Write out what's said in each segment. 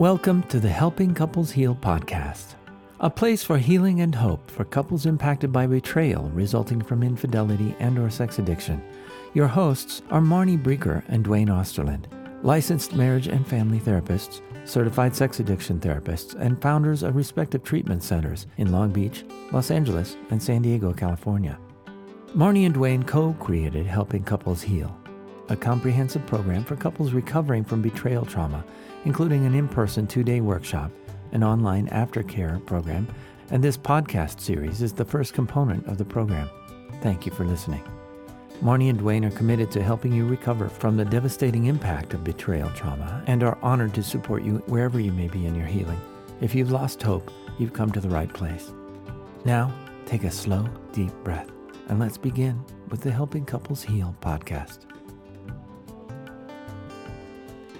Welcome to the Helping Couples Heal podcast, a place for healing and hope for couples impacted by betrayal resulting from infidelity and or sex addiction. Your hosts are Marnie Breecker and Duane Osterlind, licensed marriage and family therapists, certified sex addiction therapists, and founders of respective treatment centers in Long Beach, Los Angeles, and San Diego, California. Marnie and Duane co-created Helping Couples Heal, a comprehensive program for couples recovering from betrayal trauma including an in person two day workshop, an online aftercare program, and this podcast series is the first component of the program. Thank you for listening. Marnie and Duane are committed to helping you recover from the devastating impact of betrayal trauma and are honored to support you wherever you may be in your healing. If you've lost hope, you've come to the right place. Now, take a slow, deep breath and let's begin with the Helping Couples Heal podcast.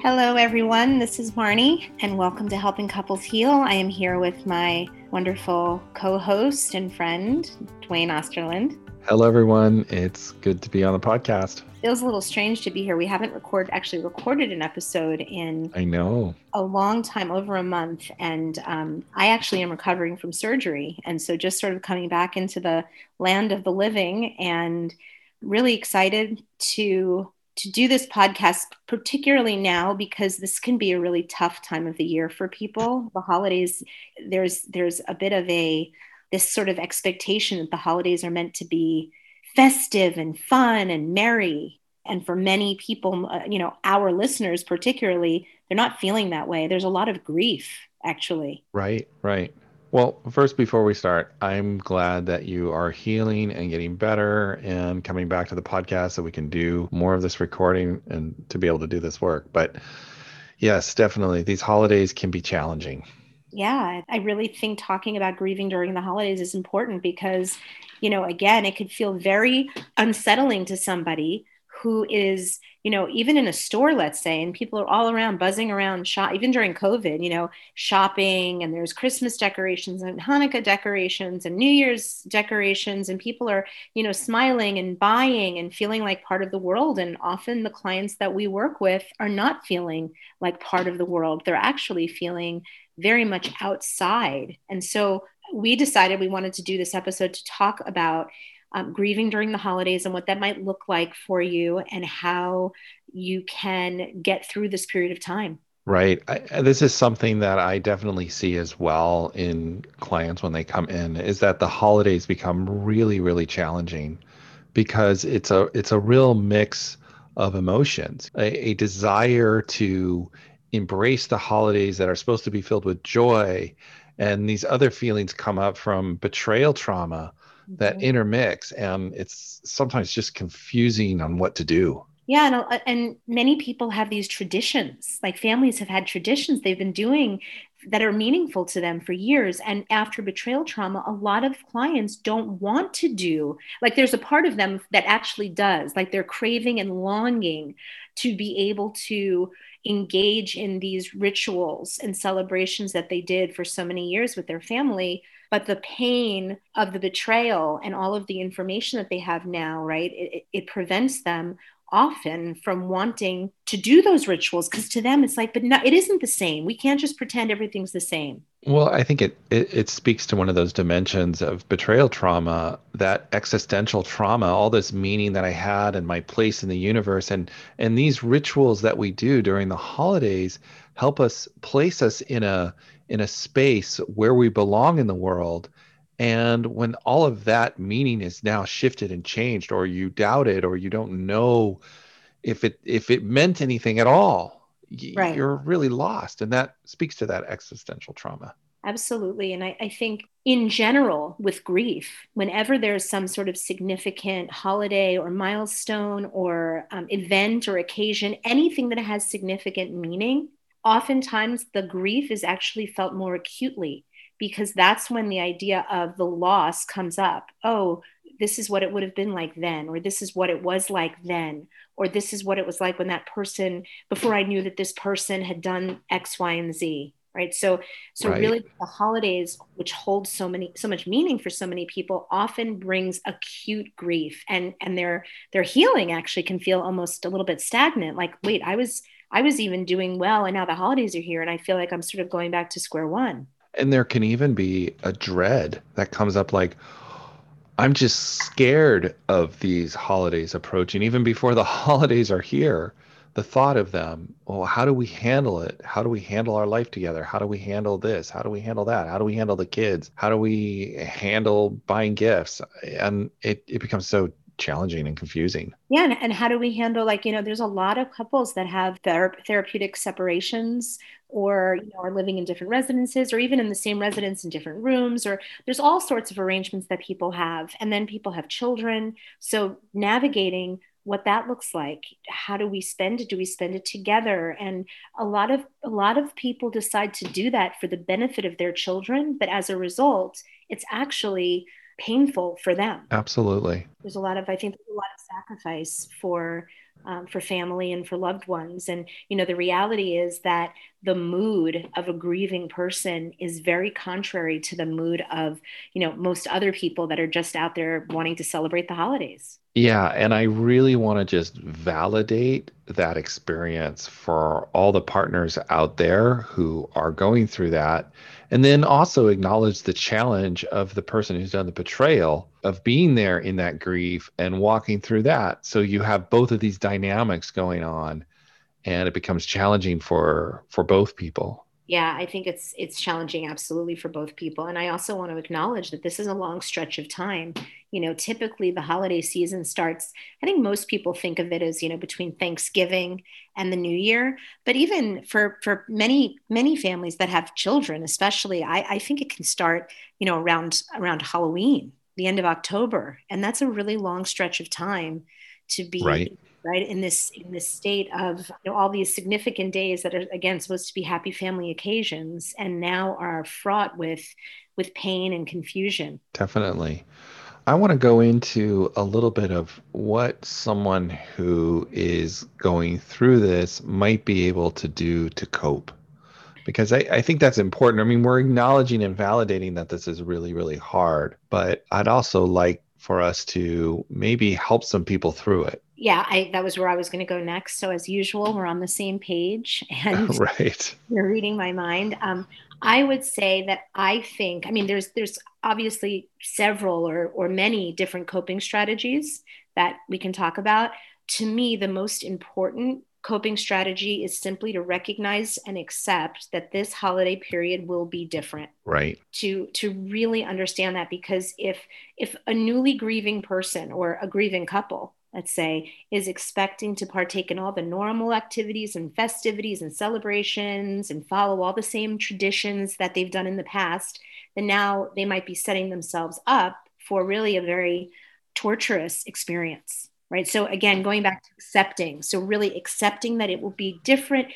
Hello, everyone. This is Marnie, and welcome to Helping Couples Heal. I am here with my wonderful co host and friend, Duane Osterlind. Hello, everyone. It's good to be on the podcast. Feels a little strange to be here. We haven't record actually recorded an episode in I know a long time, over a month, and um, I actually am recovering from surgery, and so just sort of coming back into the land of the living, and really excited to to do this podcast, particularly now because this can be a really tough time of the year for people. The holidays, there's there's a bit of a this sort of expectation that the holidays are meant to be festive and fun and merry. And for many people, uh, you know, our listeners particularly, they're not feeling that way. There's a lot of grief, actually. Right, right. Well, first, before we start, I'm glad that you are healing and getting better and coming back to the podcast so we can do more of this recording and to be able to do this work. But yes, definitely, these holidays can be challenging. Yeah, I really think talking about grieving during the holidays is important because, you know, again, it could feel very unsettling to somebody who is you know even in a store let's say and people are all around buzzing around shop even during covid you know shopping and there's christmas decorations and hanukkah decorations and new year's decorations and people are you know smiling and buying and feeling like part of the world and often the clients that we work with are not feeling like part of the world. They're actually feeling very much outside. And so we decided we wanted to do this episode to talk about um, grieving during the holidays and what that might look like for you and how you can get through this period of time. Right. I, this is something that I definitely see as well in clients when they come in is that the holidays become really really challenging because it's a it's a real mix of emotions. A, a desire to embrace the holidays that are supposed to be filled with joy and these other feelings come up from betrayal trauma that mm-hmm. intermix and it's sometimes just confusing on what to do yeah and, and many people have these traditions like families have had traditions they've been doing that are meaningful to them for years and after betrayal trauma a lot of clients don't want to do like there's a part of them that actually does like they're craving and longing to be able to engage in these rituals and celebrations that they did for so many years with their family but the pain of the betrayal and all of the information that they have now right it, it prevents them often from wanting to do those rituals. Because to them it's like but no it isn't the same. We can't just pretend everything's the same. Well i think it, it, it speaks to one of those dimensions of betrayal trauma that existential trauma all this meaning that i had and my place in the universe. And and these rituals that we do during the holidays help us place us in a in a space where we belong in the world. And when all of that meaning is now shifted and changed or you doubt it or you don't know if it if it meant anything at all right. you're really lost. And that speaks to that existential trauma. Absolutely. And I, I think in general with grief whenever there's some sort of significant holiday or milestone or um, event or occasion anything that has significant meaning oftentimes the grief is actually felt more acutely because that's when the idea of the loss comes up. Oh, this is what it would have been like then, or this is what it was like then, or this is what it was like when that person, before I knew that this person had done X, Y, and Z. Right. So, so right. really the holidays, which hold so many, so much meaning for so many people, often brings acute grief and, and their, their healing actually can feel almost a little bit stagnant. Like, wait, I was, I was even doing well, and now the holidays are here, and I feel like I'm sort of going back to square one. And there can even be a dread that comes up like, I'm just scared of these holidays approaching, even before the holidays are here. The thought of them, well, how do we handle it? How do we handle our life together? How do we handle this? How do we handle that? How do we handle the kids? How do we handle buying gifts? And it, it becomes so challenging and confusing. Yeah. And, and how do we handle, like, you know, there's a lot of couples that have ther- therapeutic separations or you know, are living in different residences or even in the same residence in different rooms or there's all sorts of arrangements that people have and then people have children so navigating what that looks like how do we spend it do we spend it together and a lot of a lot of people decide to do that for the benefit of their children but as a result it's actually painful for them. Absolutely. There's a lot of, I think, a lot of sacrifice for um, for family and for loved ones. And you know, the reality is that the mood of a grieving person is very contrary to the mood of you know most other people that are just out there wanting to celebrate the holidays. Yeah, and I really want to just validate that experience for all the partners out there who are going through that. And then also acknowledge the challenge of the person who's done the betrayal of being there in that grief and walking through that. So you have both of these dynamics going on and it becomes challenging for for both people. Yeah i think it's it's challenging absolutely for both people. And i also want to acknowledge that this is a long stretch of time. You know typically the holiday season starts i think most people think of it as you know between thanksgiving and the new year. But even for for many many families that have children especially i i think it can start you know around around halloween the end of october. And that's a really long stretch of time to be right right? In this in this state of you know, all these significant days that are again supposed to be happy family occasions and now are fraught with with pain and confusion. Definitely. I want to go into a little bit of what someone who is going through this might be able to do to cope. Because I, I think that's important. I mean we're acknowledging and validating that this is really really hard but i'd also like for us to maybe help some people through it yeah, I, that was where I was going to go next. So as usual, we're on the same page, and right, you're reading my mind. Um, I would say that I think, I mean, there's there's obviously several or or many different coping strategies that we can talk about. To me, the most important coping strategy is simply to recognize and accept that this holiday period will be different right to to really understand that because if if a newly grieving person or a grieving couple let's say, is expecting to partake in all the normal activities and festivities and celebrations and follow all the same traditions that they've done in the past, then now they might be setting themselves up for really a very torturous experience. Right. So, again, going back to accepting. So, really accepting that it will be different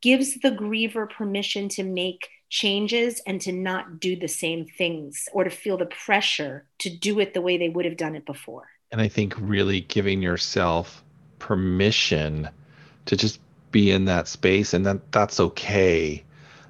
gives the griever permission to make changes and to not do the same things or to feel the pressure to do it the way they would have done it before and I think really giving yourself permission to just be in that space and that that's okay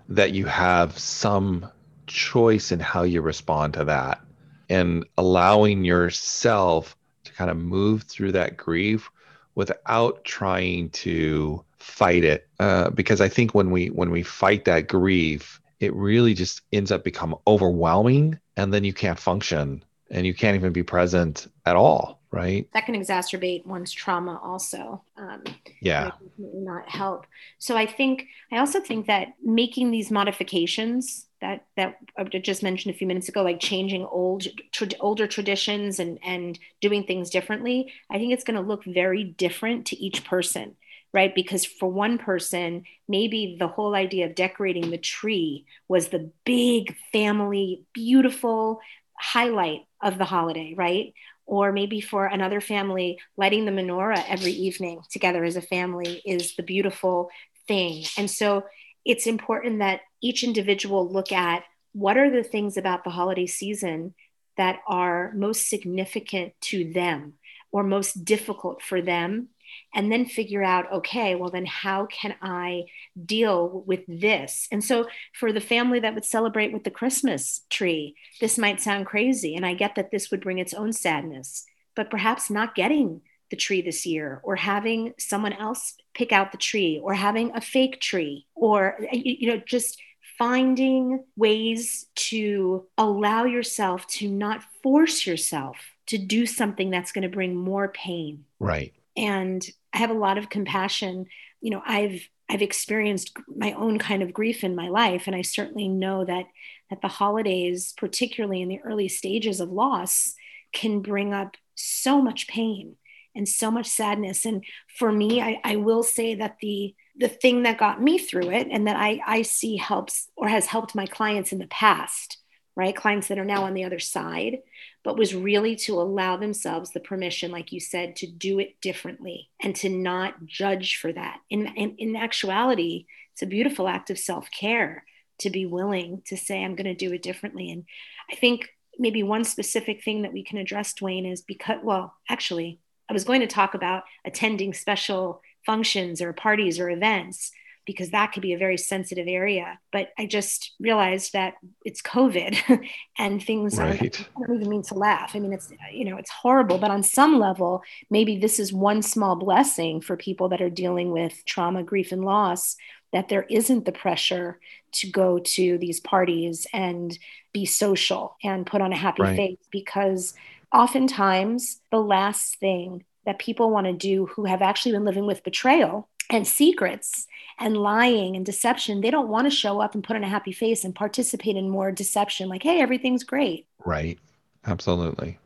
that you have some choice in how you respond to that. And allowing yourself to kind of move through that grief without trying to fight it. Uh, because i think when we when we fight that grief it really just ends up become overwhelming and then you can't function and you can't even be present at all right? That can exacerbate one's trauma also um, yeah. not help. So i think i also think that making these modifications that that I just mentioned a few minutes ago, like changing old tra- older traditions and and doing things differently, I think it's going to look very different to each person, right? Because for one person, maybe the whole idea of decorating the tree was the big family, beautiful highlight of the holiday, right? Or maybe for another family, lighting the menorah every evening together as a family is the beautiful thing. And so it's important that each individual look at what are the things about the holiday season that are most significant to them or most difficult for them and then figure out okay well then how can i deal with this? And so for the family that would celebrate with the christmas tree this might sound crazy and i get that this would bring its own sadness but perhaps not getting the tree this year or having someone else pick out the tree or having a fake tree or you know just finding ways to allow yourself to not force yourself to do something that's going to bring more pain. Right and i have a lot of compassion you know i've i've experienced my own kind of grief in my life and i certainly know that that the holidays particularly in the early stages of loss can bring up so much pain and so much sadness. And for me, I, I will say that the the thing that got me through it and that I, I see helps or has helped my clients in the past, right? Clients that are now on the other side, but was really to allow themselves the permission, like you said, to do it differently and to not judge for that. In, in, in actuality, it's a beautiful act of self care to be willing to say, I'm going to do it differently. And I think maybe one specific thing that we can address, Duane, is because, well, actually, I was going to talk about attending special functions or parties or events because that could be a very sensitive area. But I just realized that it's COVID and things right. are, I don't even mean to laugh. I mean, it's, you know, it's horrible, but on some level, maybe this is one small blessing for people that are dealing with trauma, grief, and loss that there isn't the pressure to go to these parties and be social and put on a happy right. face because oftentimes the last thing that people want to do who have actually been living with betrayal and secrets and lying and deception, they don't want to show up and put on a happy face and participate in more deception, like, hey, everything's great. Right. Absolutely.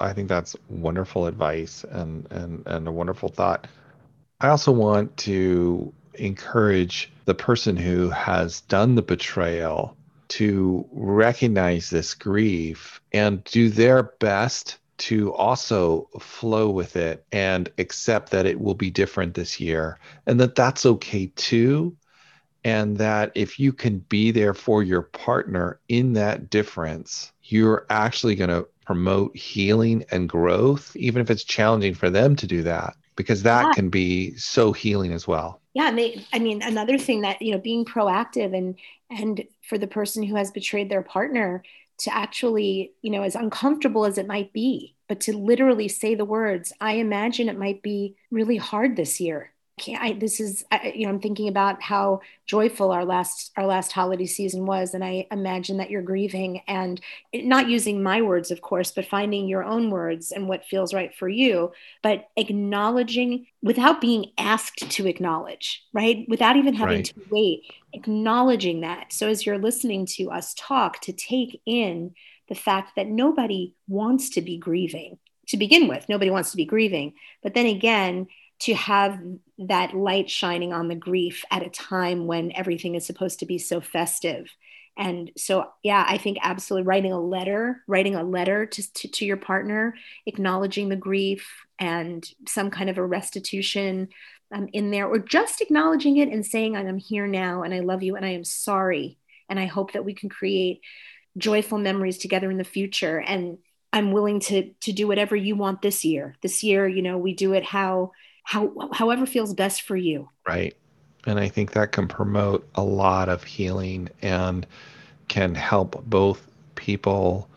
I think that's wonderful advice and, and, and a wonderful thought. I also want to encourage the person who has done the betrayal to recognize this grief and do their best to also flow with it and accept that it will be different this year and that that's okay too and that if you can be there for your partner in that difference you're actually going to promote healing and growth even if it's challenging for them to do that because that yeah. can be so healing as well yeah and they i mean another thing that you know being proactive and and for the person who has betrayed their partner to actually you know as uncomfortable as it might be but to literally say the words i imagine it might be really hard this year I, this is I, you know i'm thinking about how joyful our last our last holiday season was and i imagine that you're grieving and not using my words of course but finding your own words and what feels right for you but acknowledging without being asked to acknowledge right without even having right. to wait acknowledging that so as you're listening to us talk to take in the fact that nobody wants to be grieving to begin with nobody wants to be grieving but then again to have that light shining on the grief at a time when everything is supposed to be so festive. And so yeah i think absolutely writing a letter writing a letter to, to, to, your partner acknowledging the grief and some kind of a restitution um, in there or just acknowledging it and saying i'm here now and i love you and i am sorry. And i hope that we can create joyful memories together in the future. And i'm willing to to do whatever you want this year. This year you know we do it how how however feels best for you. Right. And I think that can promote a lot of healing and can help both people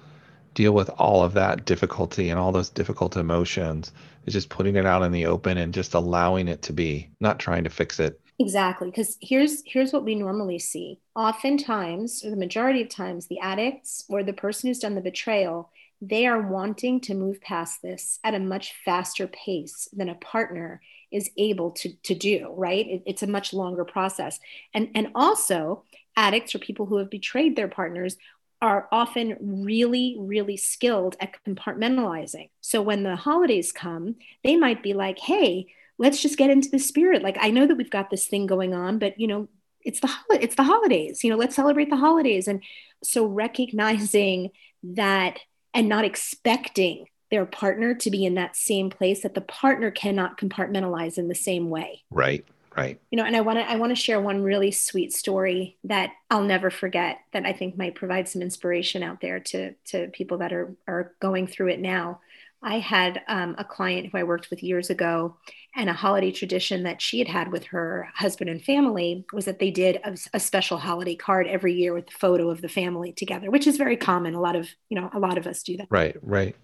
deal with all of that difficulty and all those difficult emotions is just putting it out in the open and just allowing it to be not trying to fix it exactly because here's here's what we normally see oftentimes or the majority of times the addicts or the person who's done the betrayal they are wanting to move past this at a much faster pace than a partner is able to, to do, right? It, it's a much longer process. And, and also, addicts or people who have betrayed their partners are often really, really skilled at compartmentalizing. So when the holidays come, they might be like, hey, let's just get into the spirit. Like, I know that we've got this thing going on, but you know, it's the it's the holidays. You know, let's celebrate the holidays. And so recognizing that and not expecting their partner to be in that same place that the partner cannot compartmentalize in the same way. Right. Right. You know, and I want to I want to share one really sweet story that I'll never forget that I think might provide some inspiration out there to to people that are are going through it now. I had um, a client who I worked with years ago, and a holiday tradition that she had had with her husband and family was that they did a, a, special holiday card every year with the photo of the family together, which is very common. A lot of you know, a lot of us do that. Right, right.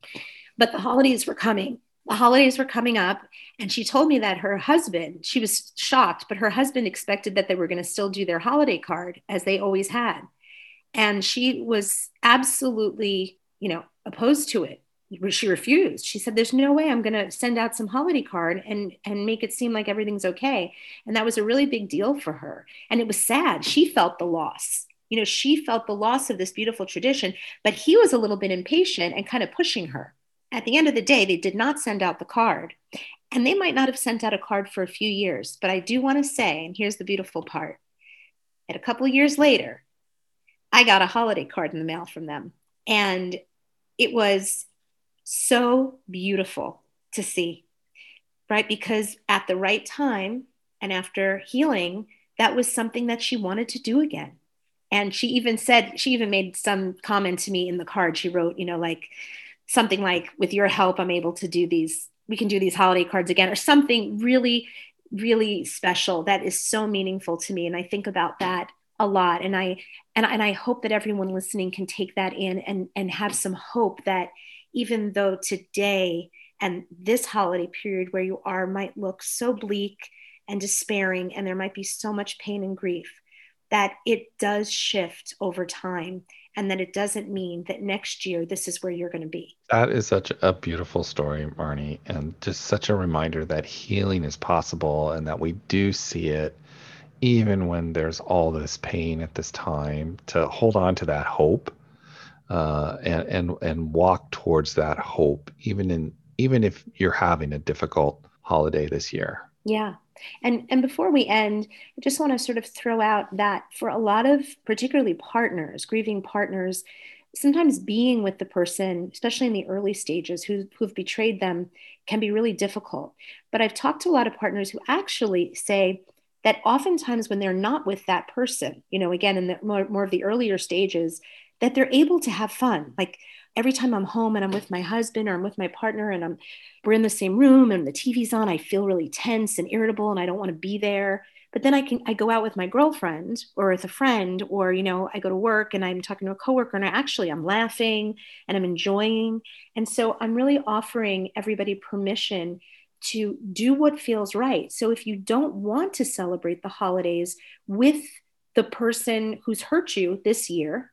But the holidays were coming, the holidays were coming up and she told me that her husband she was shocked but her husband expected that they were going to still do their holiday card as they always had and she was absolutely you know opposed to it she refused she said there's no way i'm going to send out some holiday card and and make it seem like everything's okay and that was a really big deal for her and it was sad she felt the loss you know she felt the loss of this beautiful tradition but he was a little bit impatient and kind of pushing her at the end of the day, they did not send out the card. And they might not have sent out a card for a few years. But I do want to say, and here's the beautiful part at a couple years later, I got a holiday card in the mail from them. And it was so beautiful to see, right? Because at the right time and after healing, that was something that she wanted to do again. And she even said, she even made some comment to me in the card. She wrote, you know, like, something like with your help i'm able to do these we can do these holiday cards again or something really really special that is so meaningful to me and i think about that a lot and i and, and i hope that everyone listening can take that in and and have some hope that even though today and this holiday period where you are might look so bleak and despairing and there might be so much pain and grief that it does shift over time and that it doesn't mean that next year this is where you're going to be. That is such a beautiful story, Marnie, and just such a reminder that healing is possible and that we do see it even when there's all this pain at this time to hold on to that hope uh, and and and walk towards that hope even in even if you're having a difficult holiday this year. Yeah. And and before we end, I just want to sort of throw out that for a lot of particularly partners, grieving partners, sometimes being with the person, especially in the early stages who who've betrayed them, can be really difficult. But I've talked to a lot of partners who actually say that oftentimes when they're not with that person, you know, again in the more, more of the earlier stages, that they're able to have fun. Like every time I'm home and I'm with my husband or I'm with my partner and I'm we're in the same room and the TV's on, I feel really tense and irritable and I don't want to be there. But then I can I go out with my girlfriend or with a friend or you know I go to work and I'm talking to a coworker and I actually I'm laughing and I'm enjoying. And so I'm really offering everybody permission to do what feels right. So if you don't want to celebrate the holidays with the person who's hurt you this year,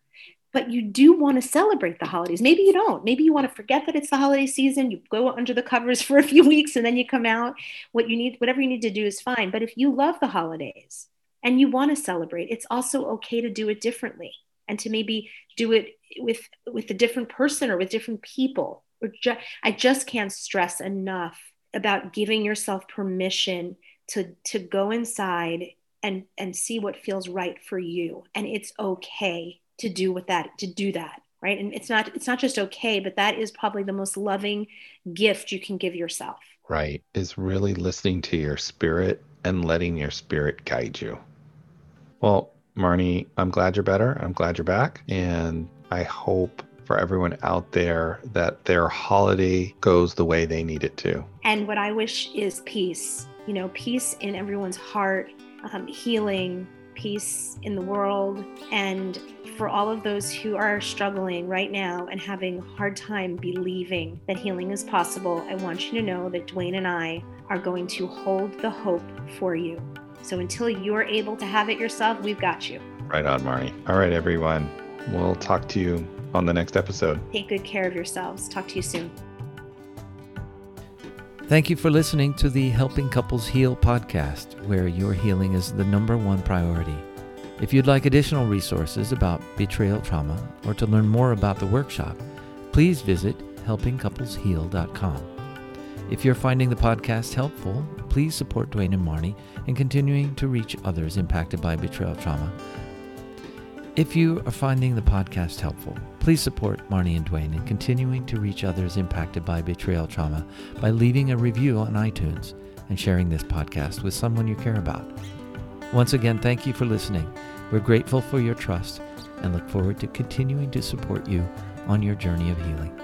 but you do want to celebrate the holidays. Maybe you don't. Maybe you want to forget that it's the holiday season. You go under the covers for a few weeks and then you come out. What you need, whatever you need to do is fine. But if you love the holidays and you want to celebrate, it's also okay to do it differently and to maybe do it with with a different person or with different people. Or ju- I just can't stress enough about giving yourself permission to to go inside and and see what feels right for you and it's okay to do with that to do that right? And it's not it's not just okay but that is probably the most loving gift you can give yourself. Right. Is really listening to your spirit and letting your spirit guide you. Well marnie i'm glad you're better. I'm glad you're back. And i hope for everyone out there that their holiday goes the way they need it to. And what i wish is peace you know peace in everyone's heart um, healing peace in the world and for all of those who are struggling right now and having a hard time believing that healing is possible, I want you to know that Duane and I are going to hold the hope for you. So until you're able to have it yourself, we've got you. Right on, Marnie. All right, everyone. We'll talk to you on the next episode. Take good care of yourselves. Talk to you soon. Thank you for listening to the Helping Couples Heal podcast, where your healing is the number one priority. If you'd like additional resources about betrayal trauma or to learn more about the workshop, please visit helpingcouplesheal.com. If you're finding the podcast helpful, please support Duane and Marnie in continuing to reach others impacted by betrayal trauma. If you are finding the podcast helpful, please support Marnie and Duane in continuing to reach others impacted by betrayal trauma by leaving a review on iTunes and sharing this podcast with someone you care about. Once again, thank you for listening. We're grateful for your trust and look forward to continuing to support you on your journey of healing.